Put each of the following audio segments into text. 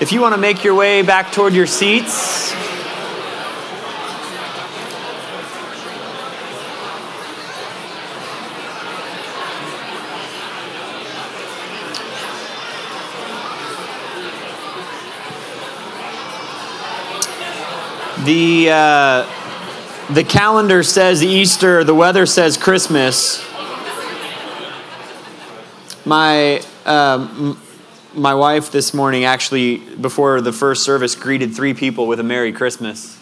If you want to make your way back toward your seats, the uh, the calendar says Easter, the weather says Christmas. My um, my wife this morning actually before the first service greeted three people with a merry christmas.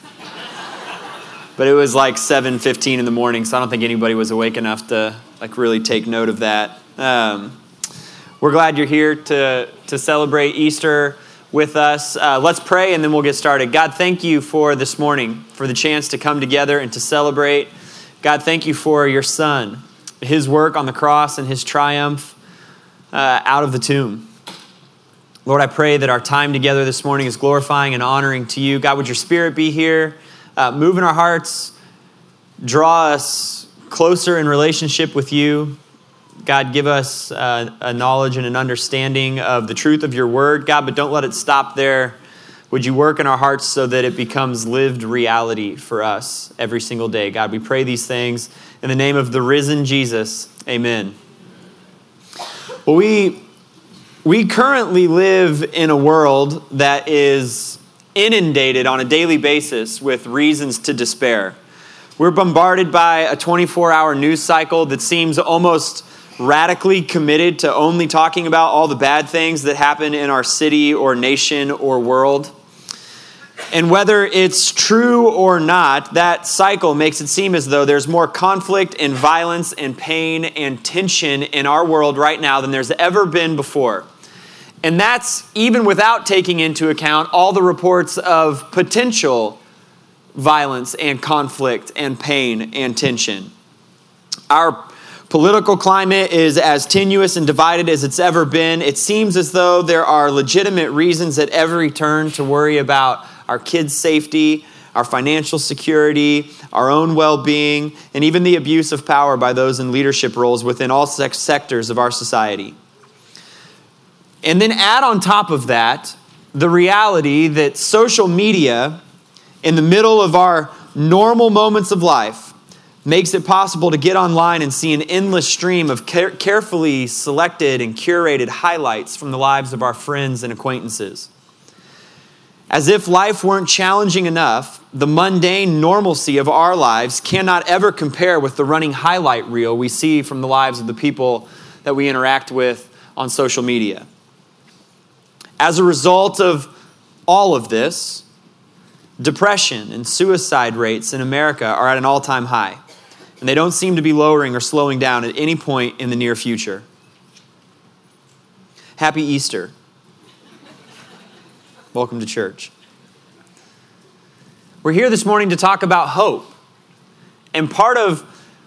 But it was like 7.15 in the morning so i don't think anybody was awake enough to like really take note of that. Um, we're glad you're here to, to celebrate easter with us. Uh, let's pray and then we'll get started. God thank you for this morning for the chance to come together and to celebrate. God thank you for your son his work on the cross and his triumph uh, out of the tomb Lord, I pray that our time together this morning is glorifying and honoring to you. God, would your spirit be here, uh, move in our hearts, draw us closer in relationship with you. God, give us uh, a knowledge and an understanding of the truth of your word, God, but don't let it stop there. Would you work in our hearts so that it becomes lived reality for us every single day? God, we pray these things in the name of the risen Jesus. Amen. Well, we we currently live in a world that is inundated on a daily basis with reasons to despair. We're bombarded by a 24 hour news cycle that seems almost radically committed to only talking about all the bad things that happen in our city or nation or world. And whether it's true or not, that cycle makes it seem as though there's more conflict and violence and pain and tension in our world right now than there's ever been before. And that's even without taking into account all the reports of potential violence and conflict and pain and tension. Our political climate is as tenuous and divided as it's ever been. It seems as though there are legitimate reasons at every turn to worry about our kids' safety, our financial security, our own well being, and even the abuse of power by those in leadership roles within all sectors of our society. And then add on top of that the reality that social media, in the middle of our normal moments of life, makes it possible to get online and see an endless stream of care- carefully selected and curated highlights from the lives of our friends and acquaintances. As if life weren't challenging enough, the mundane normalcy of our lives cannot ever compare with the running highlight reel we see from the lives of the people that we interact with on social media. As a result of all of this, depression and suicide rates in America are at an all time high, and they don't seem to be lowering or slowing down at any point in the near future. Happy Easter. Welcome to church. We're here this morning to talk about hope. And part of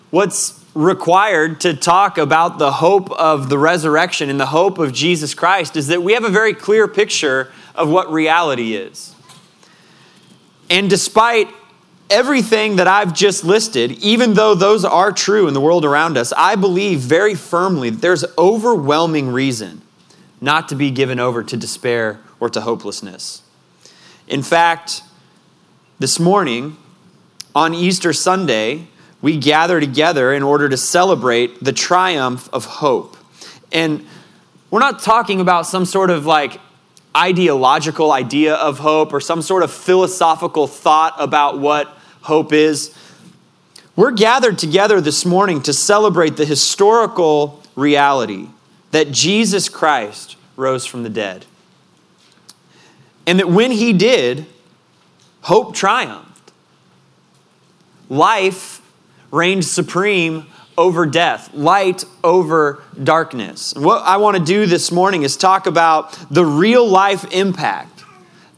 what's required to talk about the hope of the resurrection and the hope of Jesus Christ is that we have a very clear picture of what reality is. And despite everything that I've just listed, even though those are true in the world around us, I believe very firmly that there's overwhelming reason not to be given over to despair or to hopelessness. In fact, this morning on Easter Sunday, we gather together in order to celebrate the triumph of hope. And we're not talking about some sort of like ideological idea of hope or some sort of philosophical thought about what hope is. We're gathered together this morning to celebrate the historical reality that Jesus Christ rose from the dead. And that when he did, hope triumphed. Life reigned supreme over death, light over darkness. what I want to do this morning is talk about the real life impact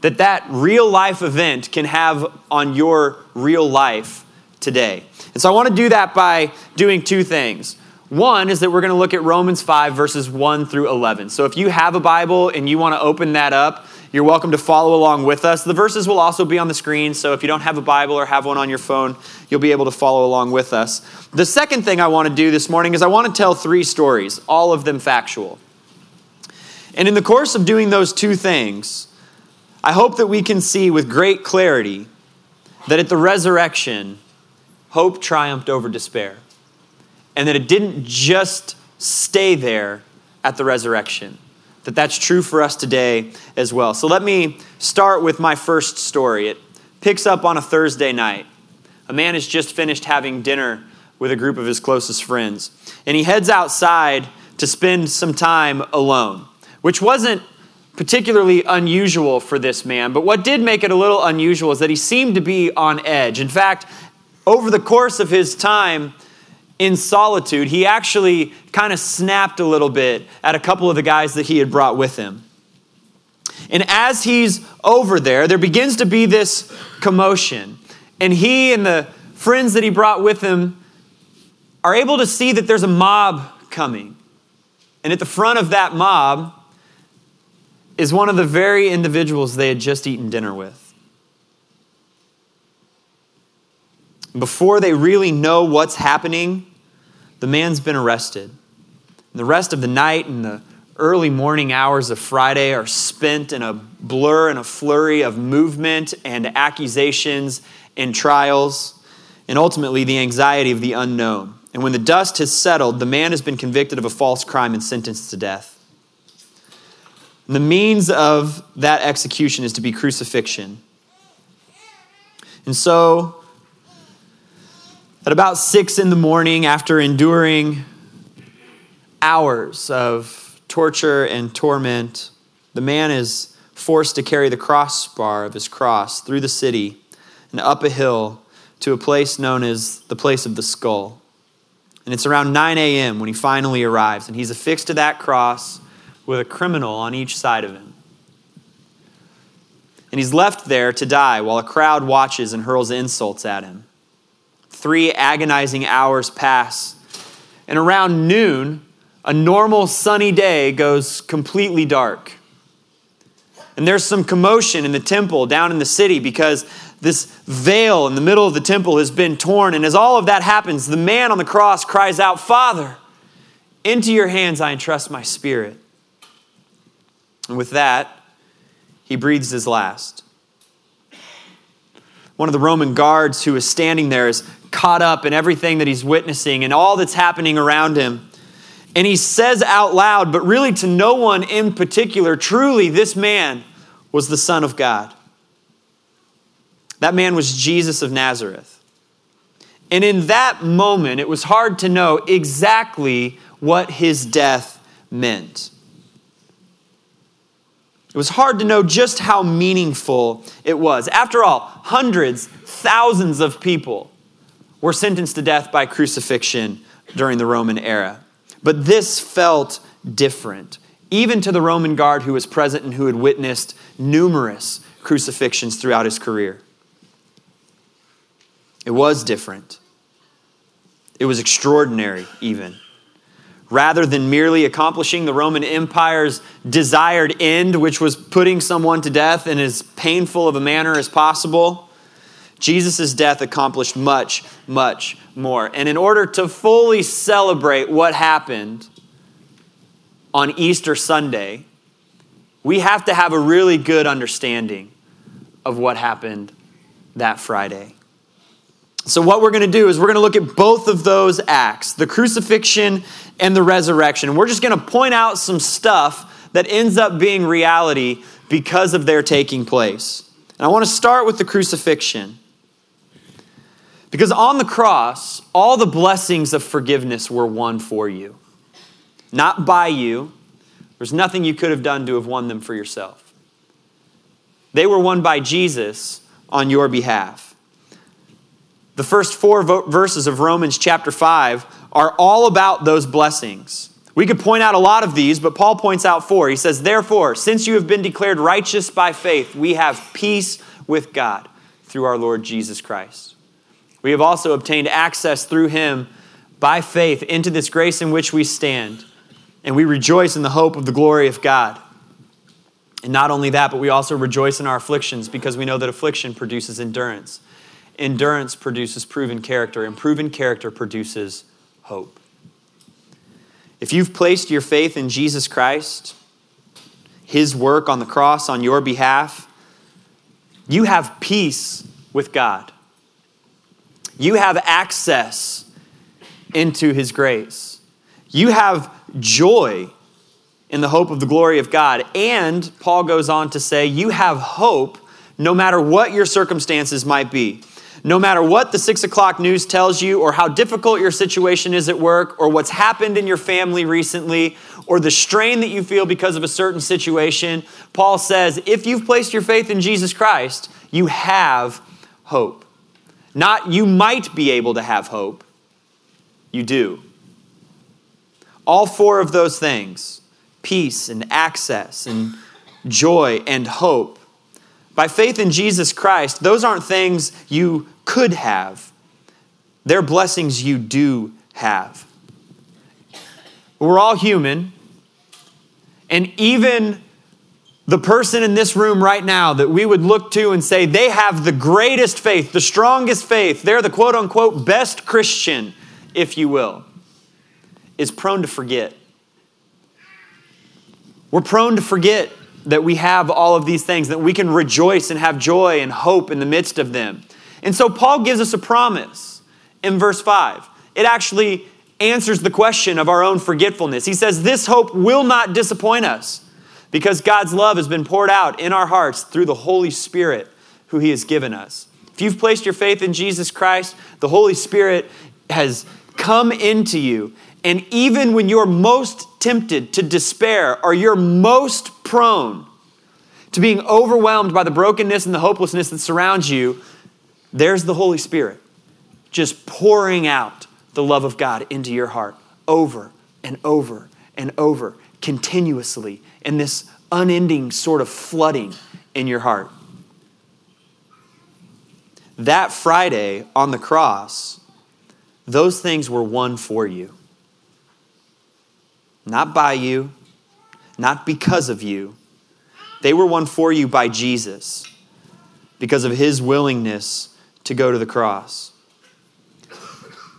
that that real life event can have on your real life today. And so I want to do that by doing two things. One is that we're going to look at Romans 5, verses 1 through 11. So if you have a Bible and you want to open that up, you're welcome to follow along with us. The verses will also be on the screen, so if you don't have a Bible or have one on your phone, you'll be able to follow along with us. The second thing I want to do this morning is I want to tell three stories, all of them factual. And in the course of doing those two things, I hope that we can see with great clarity that at the resurrection, hope triumphed over despair. And that it didn't just stay there at the resurrection. That that's true for us today as well. So let me start with my first story. It picks up on a Thursday night. A man has just finished having dinner with a group of his closest friends, and he heads outside to spend some time alone, which wasn't particularly unusual for this man. But what did make it a little unusual is that he seemed to be on edge. In fact, over the course of his time in solitude, he actually kind of snapped a little bit at a couple of the guys that he had brought with him. And as he's over there, there begins to be this commotion. And he and the friends that he brought with him are able to see that there's a mob coming. And at the front of that mob is one of the very individuals they had just eaten dinner with. Before they really know what's happening, the man's been arrested. And the rest of the night and the early morning hours of Friday are spent in a blur and a flurry of movement and accusations and trials, and ultimately the anxiety of the unknown. And when the dust has settled, the man has been convicted of a false crime and sentenced to death. And the means of that execution is to be crucifixion. And so, at about six in the morning, after enduring hours of torture and torment, the man is forced to carry the crossbar of his cross through the city and up a hill to a place known as the place of the skull. And it's around 9 a.m. when he finally arrives, and he's affixed to that cross with a criminal on each side of him. And he's left there to die while a crowd watches and hurls insults at him. Three agonizing hours pass, and around noon, a normal sunny day goes completely dark. And there's some commotion in the temple down in the city because this veil in the middle of the temple has been torn. And as all of that happens, the man on the cross cries out, Father, into your hands I entrust my spirit. And with that, he breathes his last. One of the Roman guards who is standing there is caught up in everything that he's witnessing and all that's happening around him. And he says out loud, but really to no one in particular, truly, this man was the Son of God. That man was Jesus of Nazareth. And in that moment, it was hard to know exactly what his death meant. It was hard to know just how meaningful it was. After all, hundreds, thousands of people were sentenced to death by crucifixion during the Roman era. But this felt different, even to the Roman guard who was present and who had witnessed numerous crucifixions throughout his career. It was different. It was extraordinary, even rather than merely accomplishing the Roman Empire's desired end, which was putting someone to death in as painful of a manner as possible, Jesus' death accomplished much, much more. And in order to fully celebrate what happened on Easter Sunday, we have to have a really good understanding of what happened that Friday. So, what we're going to do is we're going to look at both of those acts the crucifixion and the resurrection. We're just going to point out some stuff that ends up being reality because of their taking place. And I want to start with the crucifixion. Because on the cross, all the blessings of forgiveness were won for you, not by you. There's nothing you could have done to have won them for yourself. They were won by Jesus on your behalf. The first four verses of Romans chapter 5 are all about those blessings. We could point out a lot of these, but Paul points out four. He says, Therefore, since you have been declared righteous by faith, we have peace with God through our Lord Jesus Christ. We have also obtained access through him by faith into this grace in which we stand, and we rejoice in the hope of the glory of God. And not only that, but we also rejoice in our afflictions because we know that affliction produces endurance endurance produces proven character, and proven character produces hope. If you've placed your faith in Jesus Christ, his work on the cross on your behalf, you have peace with God. You have access into His grace. You have joy in the hope of the glory of God. And Paul goes on to say, you have hope no matter what your circumstances might be. No matter what the six o'clock news tells you, or how difficult your situation is at work, or what's happened in your family recently, or the strain that you feel because of a certain situation, Paul says, if you've placed your faith in Jesus Christ, you have hope. Not you might be able to have hope, you do. All four of those things peace and access and joy and hope. By faith in Jesus Christ, those aren't things you could have, they're blessings you do have. We're all human, and even the person in this room right now that we would look to and say they have the greatest faith, the strongest faith, they're the quote unquote best Christian, if you will, is prone to forget. We're prone to forget that we have all of these things, that we can rejoice and have joy and hope in the midst of them. And so Paul gives us a promise in verse 5. It actually answers the question of our own forgetfulness. He says, This hope will not disappoint us because God's love has been poured out in our hearts through the Holy Spirit who He has given us. If you've placed your faith in Jesus Christ, the Holy Spirit has come into you. And even when you're most tempted to despair or you're most prone to being overwhelmed by the brokenness and the hopelessness that surrounds you, there's the Holy Spirit just pouring out the love of God into your heart over and over and over, continuously, in this unending sort of flooding in your heart. That Friday on the cross, those things were won for you. Not by you, not because of you. They were won for you by Jesus because of his willingness to go to the cross.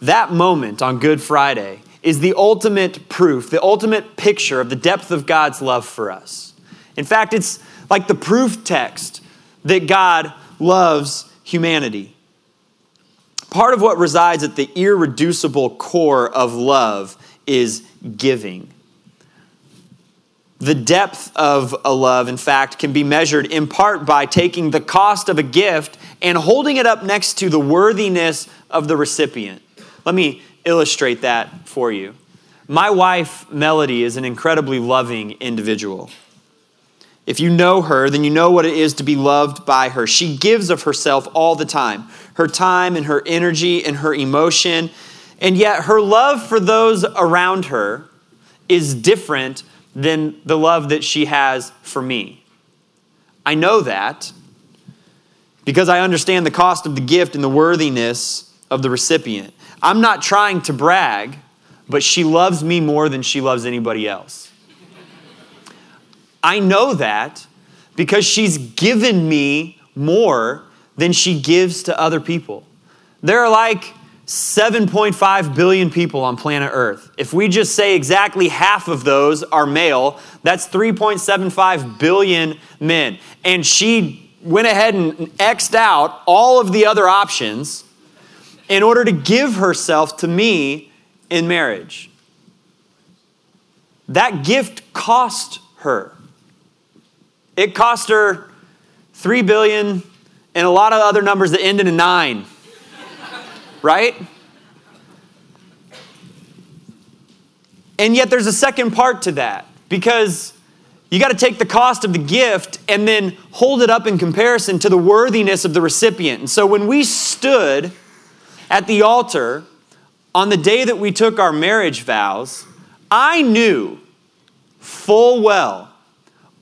That moment on Good Friday is the ultimate proof, the ultimate picture of the depth of God's love for us. In fact, it's like the proof text that God loves humanity. Part of what resides at the irreducible core of love is giving. The depth of a love, in fact, can be measured in part by taking the cost of a gift and holding it up next to the worthiness of the recipient. Let me illustrate that for you. My wife, Melody, is an incredibly loving individual. If you know her, then you know what it is to be loved by her. She gives of herself all the time her time and her energy and her emotion. And yet, her love for those around her is different than the love that she has for me. I know that because I understand the cost of the gift and the worthiness of the recipient. I'm not trying to brag, but she loves me more than she loves anybody else. I know that because she's given me more than she gives to other people. There are like 7.5 billion people on planet Earth. If we just say exactly half of those are male, that's 3.75 billion men. And she went ahead and X'd out all of the other options in order to give herself to me in marriage. That gift cost her. It cost her 3 billion and a lot of other numbers that end in a 9 right? And yet there's a second part to that because you got to take the cost of the gift and then hold it up in comparison to the worthiness of the recipient. And so when we stood at the altar on the day that we took our marriage vows, I knew full well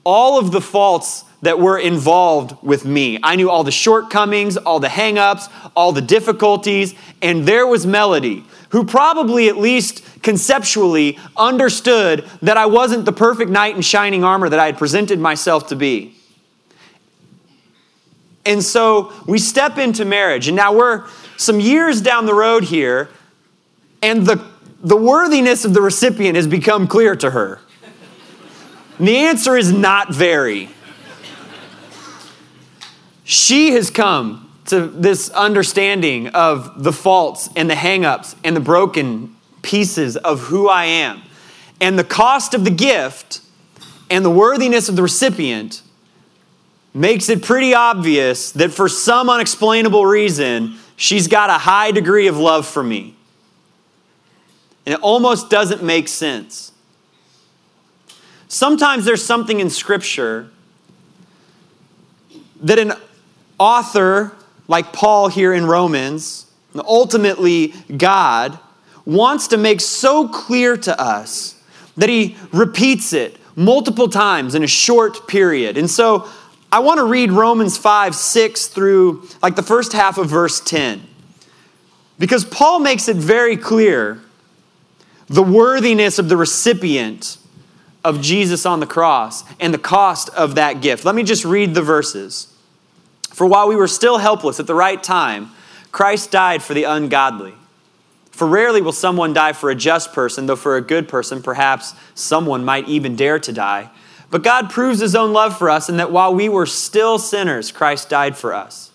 all of the faults that were involved with me. I knew all the shortcomings, all the hangups, all the difficulties, and there was Melody, who probably at least conceptually understood that I wasn't the perfect knight in shining armor that I had presented myself to be. And so we step into marriage, and now we're some years down the road here, and the, the worthiness of the recipient has become clear to her. And the answer is not very. she has come to this understanding of the faults and the hangups and the broken pieces of who I am. And the cost of the gift and the worthiness of the recipient makes it pretty obvious that for some unexplainable reason, she's got a high degree of love for me. And it almost doesn't make sense. Sometimes there's something in Scripture that an author like Paul here in Romans, and ultimately God, wants to make so clear to us that he repeats it multiple times in a short period. And so I want to read Romans 5 6 through like the first half of verse 10. Because Paul makes it very clear the worthiness of the recipient of Jesus on the cross and the cost of that gift. Let me just read the verses. For while we were still helpless at the right time, Christ died for the ungodly. For rarely will someone die for a just person, though for a good person, perhaps someone might even dare to die. But God proves his own love for us in that while we were still sinners, Christ died for us.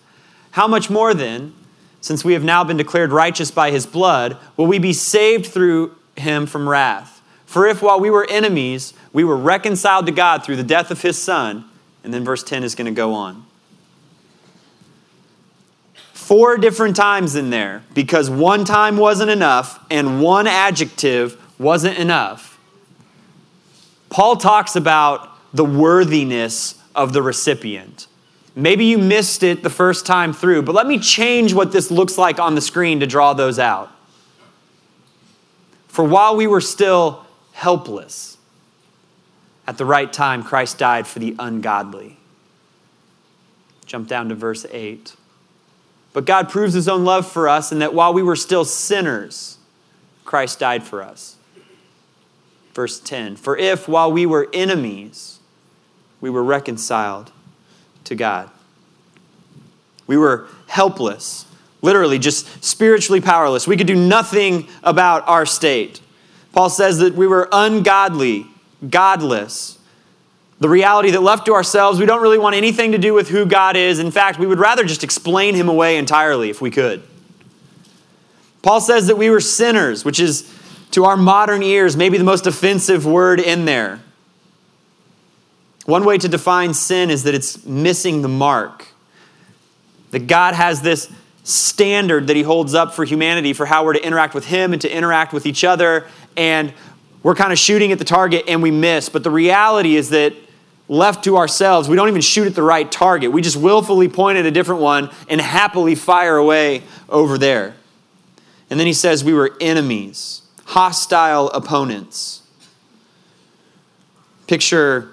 How much more then, since we have now been declared righteous by his blood, will we be saved through him from wrath? For if while we were enemies, we were reconciled to God through the death of his son, and then verse 10 is going to go on four different times in there because one time wasn't enough and one adjective wasn't enough. Paul talks about the worthiness of the recipient. Maybe you missed it the first time through, but let me change what this looks like on the screen to draw those out. For while we were still helpless, at the right time, Christ died for the ungodly. Jump down to verse 8. But God proves his own love for us in that while we were still sinners, Christ died for us. Verse 10 For if while we were enemies, we were reconciled to God, we were helpless, literally just spiritually powerless. We could do nothing about our state. Paul says that we were ungodly, godless. The reality that left to ourselves, we don't really want anything to do with who God is. In fact, we would rather just explain him away entirely if we could. Paul says that we were sinners, which is to our modern ears maybe the most offensive word in there. One way to define sin is that it's missing the mark. That God has this standard that he holds up for humanity for how we're to interact with him and to interact with each other and we're kind of shooting at the target and we miss. But the reality is that left to ourselves, we don't even shoot at the right target. We just willfully point at a different one and happily fire away over there. And then he says we were enemies, hostile opponents. Picture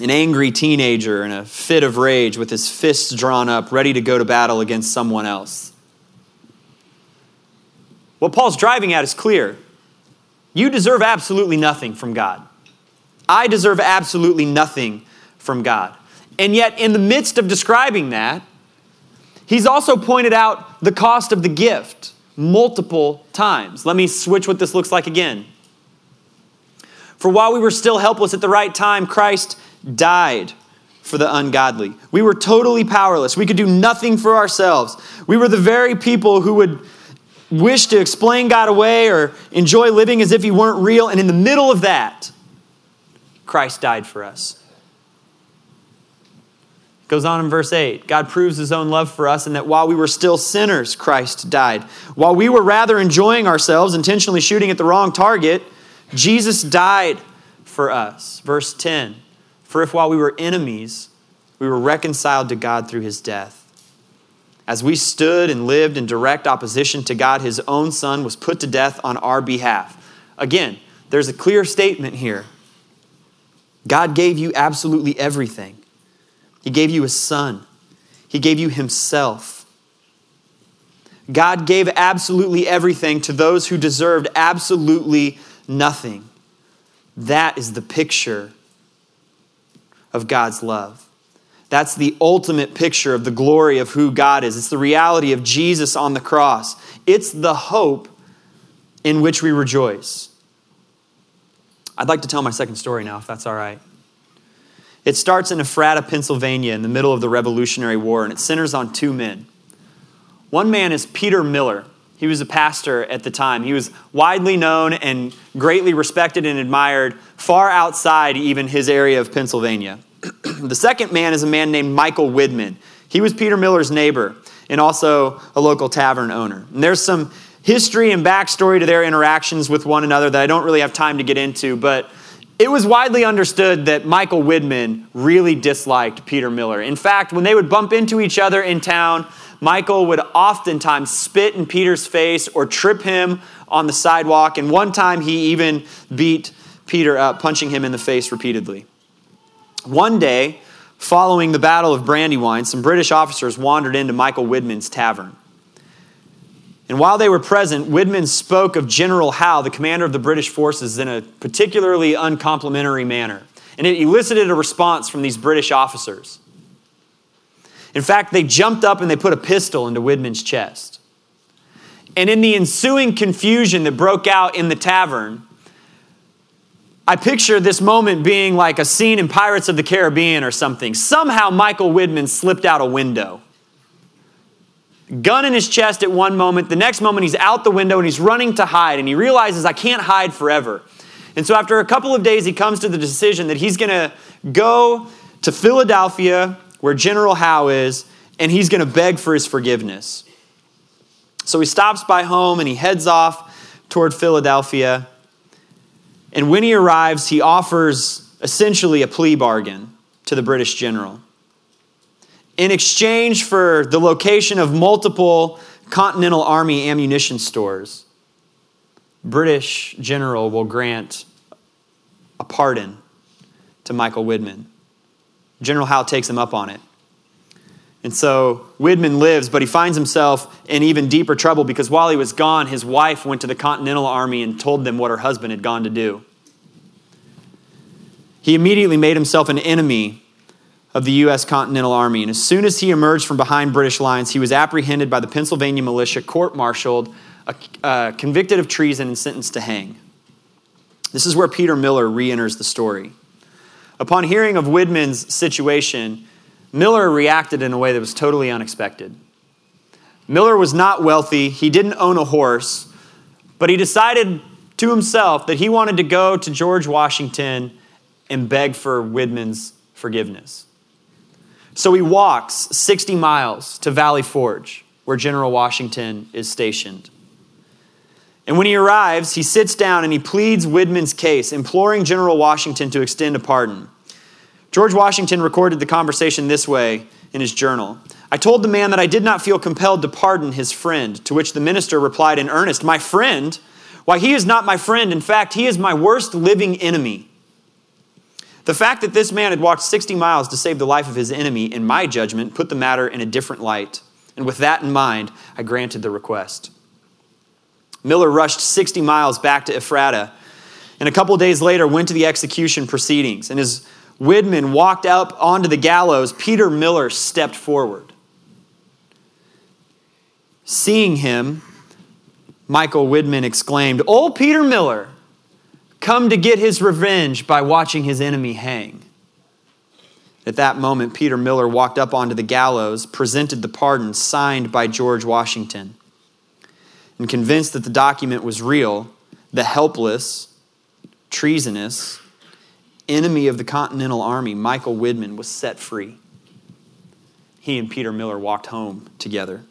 an angry teenager in a fit of rage with his fists drawn up, ready to go to battle against someone else. What Paul's driving at is clear. You deserve absolutely nothing from God. I deserve absolutely nothing from God. And yet, in the midst of describing that, he's also pointed out the cost of the gift multiple times. Let me switch what this looks like again. For while we were still helpless at the right time, Christ died for the ungodly. We were totally powerless. We could do nothing for ourselves. We were the very people who would wish to explain God away or enjoy living as if He weren't real. And in the middle of that, Christ died for us. Goes on in verse 8 God proves his own love for us in that while we were still sinners, Christ died. While we were rather enjoying ourselves, intentionally shooting at the wrong target, Jesus died for us. Verse 10 For if while we were enemies, we were reconciled to God through his death. As we stood and lived in direct opposition to God, his own son was put to death on our behalf. Again, there's a clear statement here God gave you absolutely everything. He gave you a son, He gave you Himself. God gave absolutely everything to those who deserved absolutely nothing. That is the picture of God's love. That's the ultimate picture of the glory of who God is. It's the reality of Jesus on the cross. It's the hope in which we rejoice. I'd like to tell my second story now, if that's all right. It starts in Ephrata, Pennsylvania, in the middle of the Revolutionary War, and it centers on two men. One man is Peter Miller. He was a pastor at the time. He was widely known and greatly respected and admired far outside even his area of Pennsylvania. the second man is a man named Michael Widman. He was Peter Miller's neighbor and also a local tavern owner. And there's some history and backstory to their interactions with one another that I don't really have time to get into, but it was widely understood that Michael Widman really disliked Peter Miller. In fact, when they would bump into each other in town, Michael would oftentimes spit in Peter's face or trip him on the sidewalk. And one time he even beat Peter up, punching him in the face repeatedly. One day, following the Battle of Brandywine, some British officers wandered into Michael Widman's tavern. And while they were present, Widman spoke of General Howe, the commander of the British forces, in a particularly uncomplimentary manner. And it elicited a response from these British officers. In fact, they jumped up and they put a pistol into Widman's chest. And in the ensuing confusion that broke out in the tavern, I picture this moment being like a scene in Pirates of the Caribbean or something. Somehow Michael Widman slipped out a window. Gun in his chest at one moment, the next moment he's out the window and he's running to hide, and he realizes, I can't hide forever. And so, after a couple of days, he comes to the decision that he's going to go to Philadelphia where General Howe is, and he's going to beg for his forgiveness. So he stops by home and he heads off toward Philadelphia. And when he arrives, he offers essentially a plea bargain to the British general. In exchange for the location of multiple Continental Army ammunition stores, British general will grant a pardon to Michael Widman. General Howe takes him up on it. And so Widman lives, but he finds himself in even deeper trouble because while he was gone, his wife went to the Continental Army and told them what her husband had gone to do. He immediately made himself an enemy of the U.S. Continental Army, and as soon as he emerged from behind British lines, he was apprehended by the Pennsylvania militia, court martialed, uh, convicted of treason, and sentenced to hang. This is where Peter Miller re enters the story. Upon hearing of Widman's situation, Miller reacted in a way that was totally unexpected. Miller was not wealthy, he didn't own a horse, but he decided to himself that he wanted to go to George Washington and beg for Widman's forgiveness. So he walks 60 miles to Valley Forge, where General Washington is stationed. And when he arrives, he sits down and he pleads Widman's case, imploring General Washington to extend a pardon. George Washington recorded the conversation this way in his journal I told the man that I did not feel compelled to pardon his friend, to which the minister replied in earnest, My friend? Why, he is not my friend. In fact, he is my worst living enemy. The fact that this man had walked 60 miles to save the life of his enemy, in my judgment, put the matter in a different light. And with that in mind, I granted the request. Miller rushed 60 miles back to Ephrata, and a couple days later went to the execution proceedings. And as Widman walked up onto the gallows, Peter Miller stepped forward. Seeing him, Michael Widman exclaimed, Old Peter Miller, come to get his revenge by watching his enemy hang. At that moment, Peter Miller walked up onto the gallows, presented the pardon signed by George Washington. And convinced that the document was real, the helpless, treasonous, enemy of the Continental Army, Michael Widman, was set free. He and Peter Miller walked home together.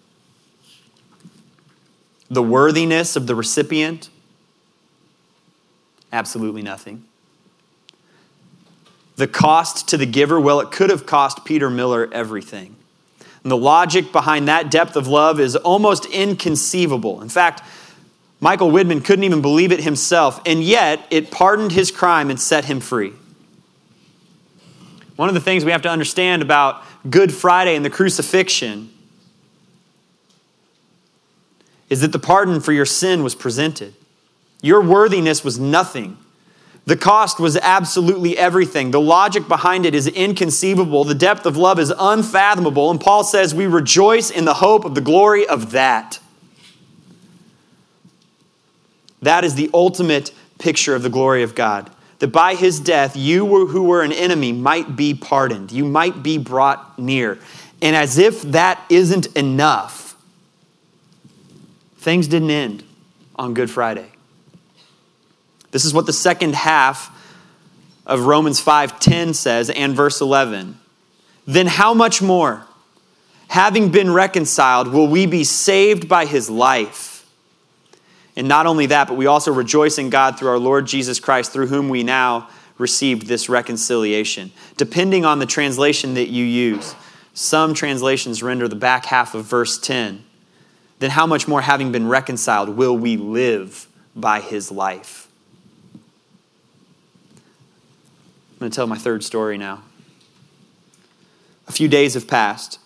The worthiness of the recipient? Absolutely nothing. The cost to the giver? Well, it could have cost Peter Miller everything. And the logic behind that depth of love is almost inconceivable. In fact, Michael Widman couldn't even believe it himself, and yet it pardoned his crime and set him free. One of the things we have to understand about Good Friday and the crucifixion is that the pardon for your sin was presented. Your worthiness was nothing. The cost was absolutely everything. The logic behind it is inconceivable. The depth of love is unfathomable. And Paul says, We rejoice in the hope of the glory of that. That is the ultimate picture of the glory of God that by his death you who were an enemy might be pardoned, you might be brought near. And as if that isn't enough, things didn't end on Good Friday. This is what the second half of Romans 5:10 says and verse 11. Then how much more having been reconciled will we be saved by his life? And not only that, but we also rejoice in God through our Lord Jesus Christ through whom we now received this reconciliation. Depending on the translation that you use, some translations render the back half of verse 10. Then how much more having been reconciled will we live by his life? I'm going to tell my third story now. A few days have passed.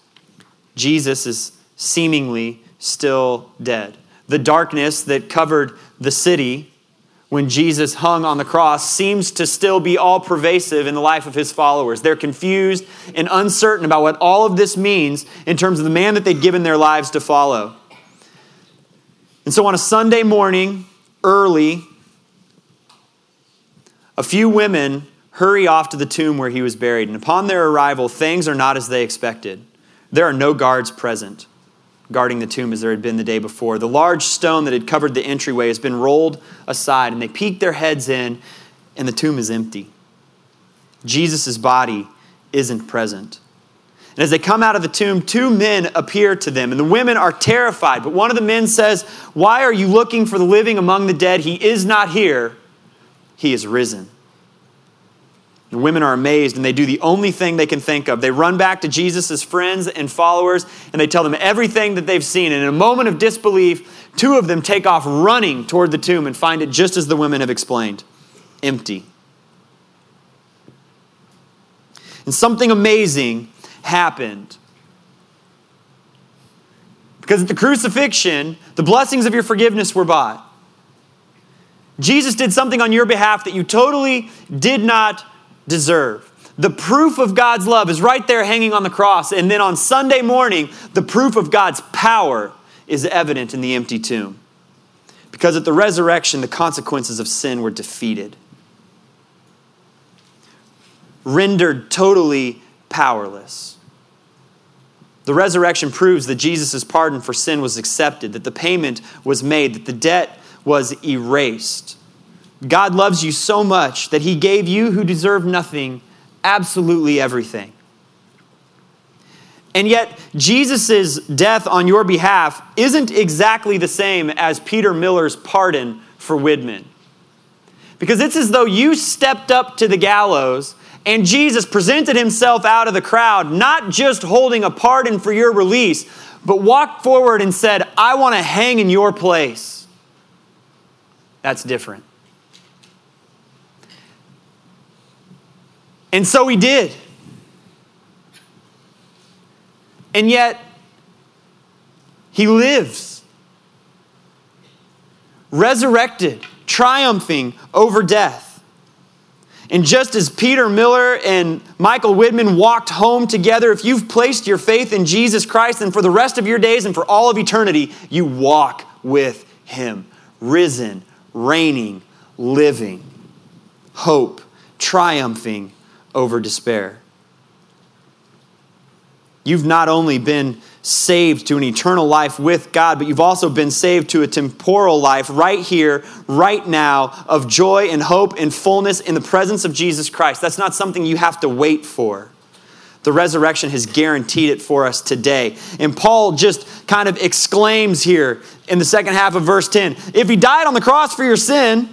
Jesus is seemingly still dead. The darkness that covered the city when Jesus hung on the cross seems to still be all pervasive in the life of his followers. They're confused and uncertain about what all of this means in terms of the man that they'd given their lives to follow. And so on a Sunday morning, early, a few women hurry off to the tomb where he was buried. And upon their arrival, things are not as they expected. There are no guards present guarding the tomb as there had been the day before. The large stone that had covered the entryway has been rolled aside, and they peek their heads in, and the tomb is empty. Jesus' body isn't present. And as they come out of the tomb, two men appear to them, and the women are terrified. But one of the men says, Why are you looking for the living among the dead? He is not here, he is risen. The women are amazed and they do the only thing they can think of. They run back to Jesus' friends and followers and they tell them everything that they've seen. And in a moment of disbelief, two of them take off running toward the tomb and find it just as the women have explained empty. And something amazing happened. Because at the crucifixion, the blessings of your forgiveness were bought. Jesus did something on your behalf that you totally did not deserve. The proof of God's love is right there hanging on the cross. And then on Sunday morning, the proof of God's power is evident in the empty tomb. Because at the resurrection, the consequences of sin were defeated, rendered totally powerless. The resurrection proves that Jesus' pardon for sin was accepted, that the payment was made, that the debt was erased. God loves you so much that he gave you who deserve nothing absolutely everything. And yet, Jesus' death on your behalf isn't exactly the same as Peter Miller's pardon for Widman. Because it's as though you stepped up to the gallows and Jesus presented himself out of the crowd, not just holding a pardon for your release, but walked forward and said, I want to hang in your place. That's different. And so he did. And yet, he lives, resurrected, triumphing over death. And just as Peter Miller and Michael Widman walked home together, if you've placed your faith in Jesus Christ, then for the rest of your days and for all of eternity, you walk with him, risen, reigning, living, hope, triumphing over despair. You've not only been saved to an eternal life with God, but you've also been saved to a temporal life right here, right now, of joy and hope and fullness in the presence of Jesus Christ. That's not something you have to wait for. The resurrection has guaranteed it for us today. And Paul just kind of exclaims here in the second half of verse 10 if he died on the cross for your sin,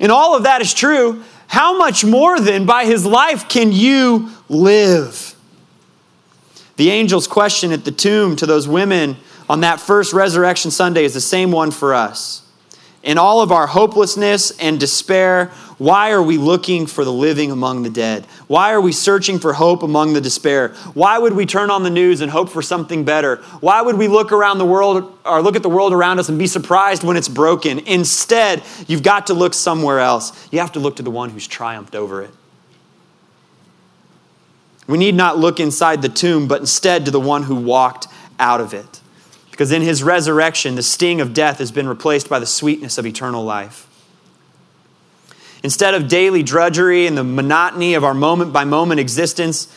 and all of that is true, how much more then by his life can you live? The angel's question at the tomb to those women on that first resurrection Sunday is the same one for us. In all of our hopelessness and despair, why are we looking for the living among the dead? Why are we searching for hope among the despair? Why would we turn on the news and hope for something better? Why would we look around the world or look at the world around us and be surprised when it's broken? Instead, you've got to look somewhere else. You have to look to the one who's triumphed over it. We need not look inside the tomb, but instead to the one who walked out of it. Because in his resurrection, the sting of death has been replaced by the sweetness of eternal life. Instead of daily drudgery and the monotony of our moment by moment existence,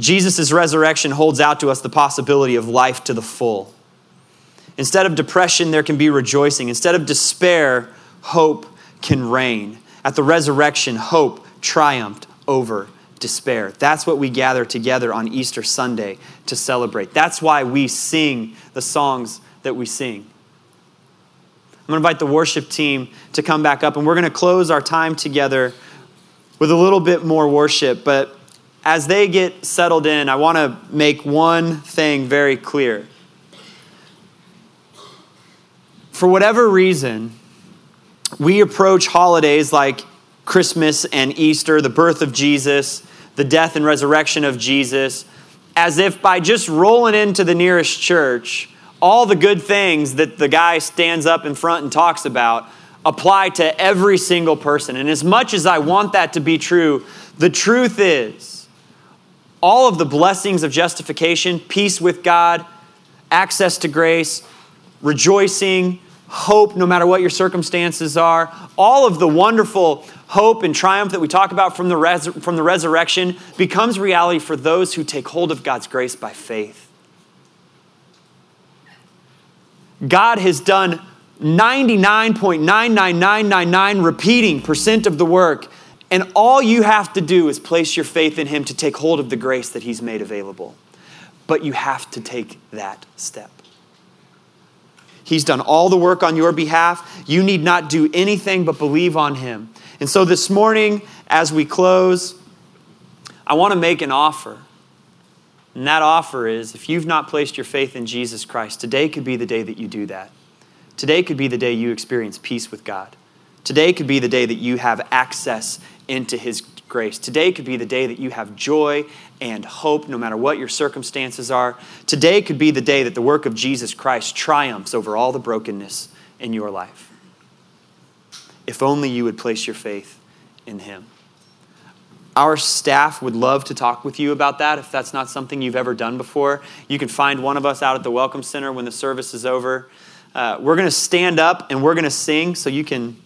Jesus' resurrection holds out to us the possibility of life to the full. Instead of depression, there can be rejoicing. Instead of despair, hope can reign. At the resurrection, hope triumphed over despair. That's what we gather together on Easter Sunday to celebrate. That's why we sing the songs that we sing. I'm going to invite the worship team to come back up, and we're going to close our time together with a little bit more worship. But as they get settled in, I want to make one thing very clear. For whatever reason, we approach holidays like Christmas and Easter, the birth of Jesus, the death and resurrection of Jesus, as if by just rolling into the nearest church, all the good things that the guy stands up in front and talks about apply to every single person. And as much as I want that to be true, the truth is, all of the blessings of justification, peace with God, access to grace, rejoicing, hope no matter what your circumstances are, all of the wonderful hope and triumph that we talk about from the, res- from the resurrection becomes reality for those who take hold of God's grace by faith. God has done 99.99999 repeating percent of the work, and all you have to do is place your faith in Him to take hold of the grace that He's made available. But you have to take that step. He's done all the work on your behalf. You need not do anything but believe on Him. And so this morning, as we close, I want to make an offer. And that offer is if you've not placed your faith in Jesus Christ, today could be the day that you do that. Today could be the day you experience peace with God. Today could be the day that you have access into His grace. Today could be the day that you have joy and hope no matter what your circumstances are. Today could be the day that the work of Jesus Christ triumphs over all the brokenness in your life if only you would place your faith in Him. Our staff would love to talk with you about that if that's not something you've ever done before. You can find one of us out at the Welcome Center when the service is over. Uh, we're going to stand up and we're going to sing, so you can,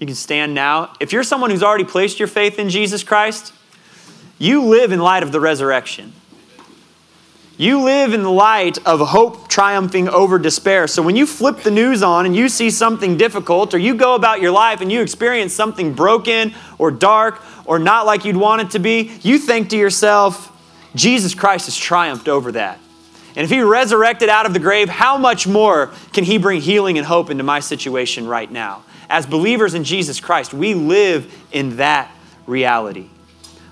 you can stand now. If you're someone who's already placed your faith in Jesus Christ, you live in light of the resurrection. You live in the light of hope triumphing over despair. So when you flip the news on and you see something difficult, or you go about your life and you experience something broken or dark or not like you'd want it to be, you think to yourself, Jesus Christ has triumphed over that. And if he resurrected out of the grave, how much more can he bring healing and hope into my situation right now? As believers in Jesus Christ, we live in that reality.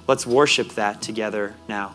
Let's worship that together now.